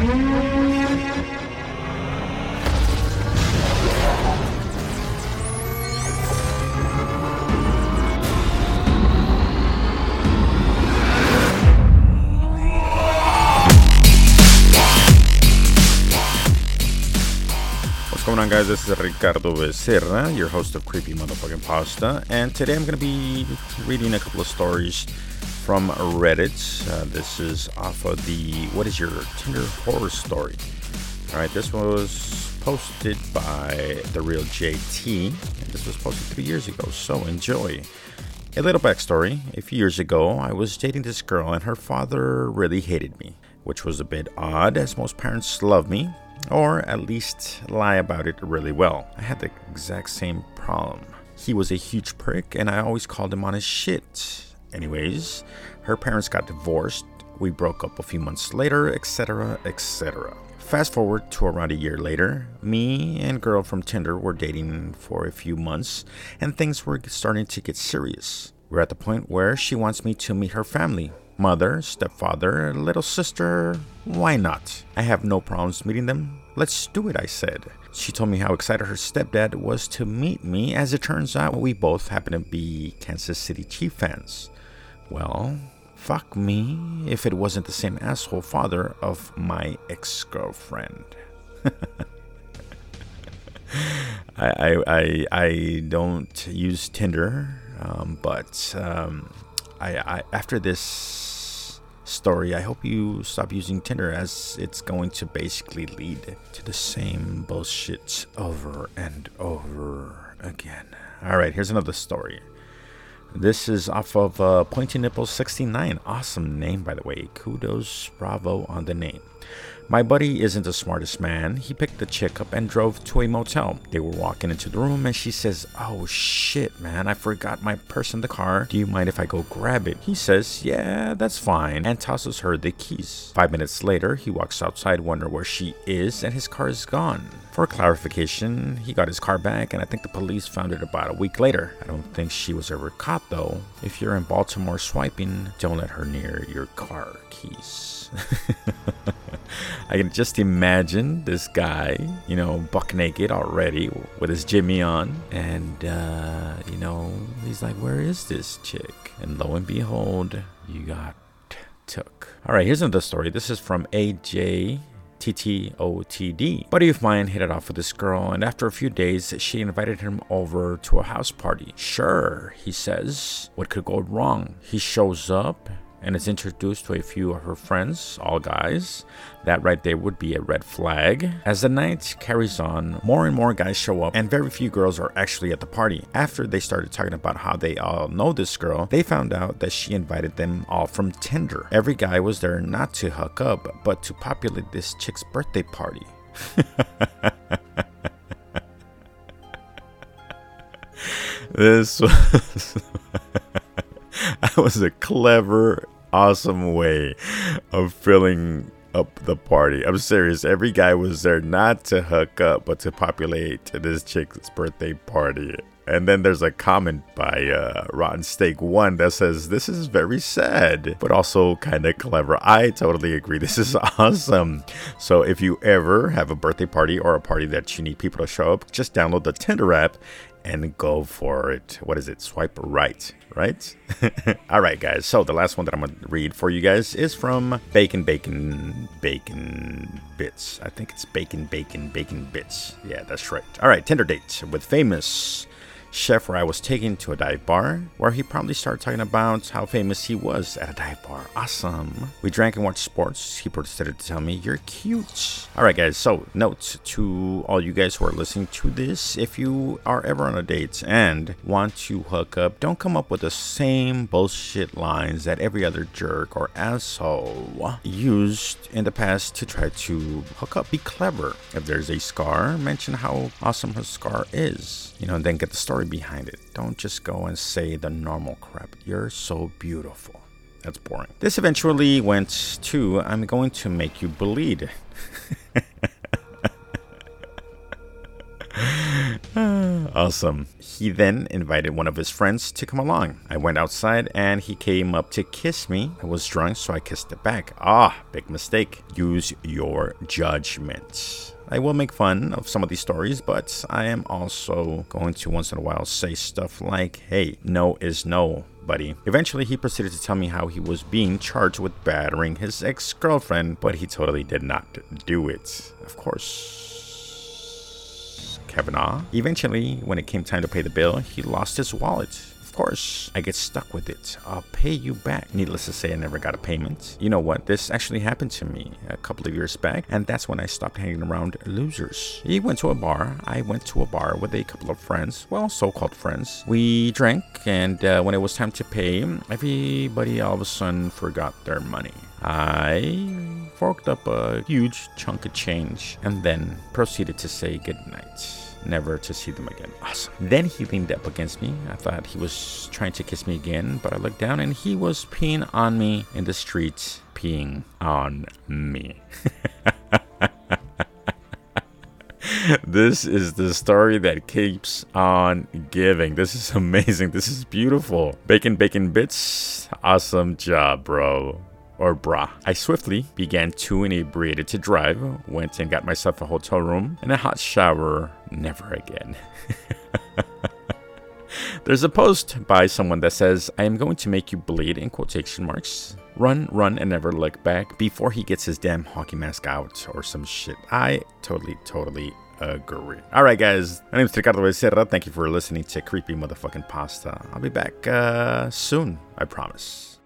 What's going on, guys? This is Ricardo Becerra, your host of Creepy Motherfucking Pasta, and today I'm to be reading a couple of stories from Reddit. Uh, this is off of the What is Your Tinder Horror Story? All right, this was posted by The Real JT, this was posted three years ago, so enjoy. A little backstory a few years ago, I was dating this girl, and her father really hated me, which was a bit odd, as most parents love me, or at least lie about it really well. I had the exact same problem. He was a huge prick, and I always called him on his shit. Anyways, her parents got divorced, we broke up a few months later, etc., etc. Fast forward to around a year later, me and girl from Tinder were dating for a few months, and things were starting to get serious. We're at the point where she wants me to meet her family, mother, stepfather, little sister. Why not? I have no problems meeting them. Let's do it, I said. She told me how excited her stepdad was to meet me. As it turns out, we both happen to be Kansas City Chief fans. Well, fuck me if it wasn't the same asshole father of my ex girlfriend. I, I, I, I don't use Tinder, um, but um, I, I after this story, I hope you stop using Tinder as it's going to basically lead to the same bullshit over and over again. All right, here's another story. This is off of uh, Pointy Nipples 69. Awesome name, by the way. Kudos, bravo on the name. My buddy isn't the smartest man. He picked the chick up and drove to a motel. They were walking into the room and she says, Oh shit, man, I forgot my purse in the car. Do you mind if I go grab it? He says, Yeah, that's fine, and tosses her the keys. Five minutes later, he walks outside, wondering where she is, and his car is gone. For clarification, he got his car back, and I think the police found it about a week later. I don't think she was ever caught though. If you're in Baltimore swiping, don't let her near your car keys. I can just imagine this guy, you know, buck naked already with his Jimmy on. And, uh, you know, he's like, where is this chick? And lo and behold, you got took. All right, here's another story. This is from AJ. TTOTD. Buddy of mine hit it off with this girl, and after a few days, she invited him over to a house party. Sure, he says. What could go wrong? He shows up and is introduced to a few of her friends, all guys. That right there would be a red flag. As the night carries on, more and more guys show up, and very few girls are actually at the party. After they started talking about how they all know this girl, they found out that she invited them all from Tinder. Every guy was there not to hook up, but to populate this chick's birthday party. this was. that was a clever, awesome way of filling up the party. I'm serious. Every guy was there not to hook up, but to populate this chick's birthday party. And then there's a comment by uh, Rotten Steak One that says, This is very sad, but also kind of clever. I totally agree. This is awesome. So, if you ever have a birthday party or a party that you need people to show up, just download the Tinder app and go for it. What is it? Swipe right, right? All right, guys. So the last one that I'm gonna read for you guys is from Bacon, Bacon, Bacon Bits. I think it's Bacon, Bacon, Bacon Bits. Yeah, that's right. All right, Tinder date with famous chef where I was taken to a dive bar where he promptly started talking about how famous he was at a dive bar. Awesome. We drank and watched sports. He proceeded to tell me, You're cute. All right, guys. So, note to all you guys who are listening to this if you are ever on a date and want to hook up, don't come up with the same bullshit lines that every other jerk or asshole used in the past to try to hook up. Be clever. If there's a scar, mention how awesome her scar is. You know, and then get the story behind it. Don't just go and say the normal crap. You're so beautiful. That's boring. This eventually went to I'm going to make you bleed. awesome. He then invited one of his friends to come along. I went outside and he came up to kiss me. I was drunk, so I kissed it back. Ah, big mistake. Use your judgment. I will make fun of some of these stories, but I am also going to once in a while say stuff like, hey, no is no, buddy. Eventually, he proceeded to tell me how he was being charged with battering his ex girlfriend, but he totally did not do it. Of course. Kavanaugh. Eventually, when it came time to pay the bill, he lost his wallet. Of course, I get stuck with it. I'll pay you back. Needless to say, I never got a payment. You know what? This actually happened to me a couple of years back, and that's when I stopped hanging around losers. He went to a bar. I went to a bar with a couple of friends. Well, so called friends. We drank, and uh, when it was time to pay, everybody all of a sudden forgot their money. I forked up a huge chunk of change and then proceeded to say goodnight never to see them again. Awesome. Then he leaned up against me. I thought he was trying to kiss me again, but I looked down and he was peeing on me in the streets, peeing on me. this is the story that keeps on giving. This is amazing. This is beautiful. Bacon, bacon bits. Awesome job, bro or bra. I swiftly began too inebriated to drive, went and got myself a hotel room and a hot shower. Never again. There's a post by someone that says, I am going to make you bleed in quotation marks. Run, run, and never look back before he gets his damn hockey mask out or some shit. I totally, totally agree. All right, guys. My name is Ricardo Becerra. Thank you for listening to Creepy Motherfucking Pasta. I'll be back uh, soon, I promise.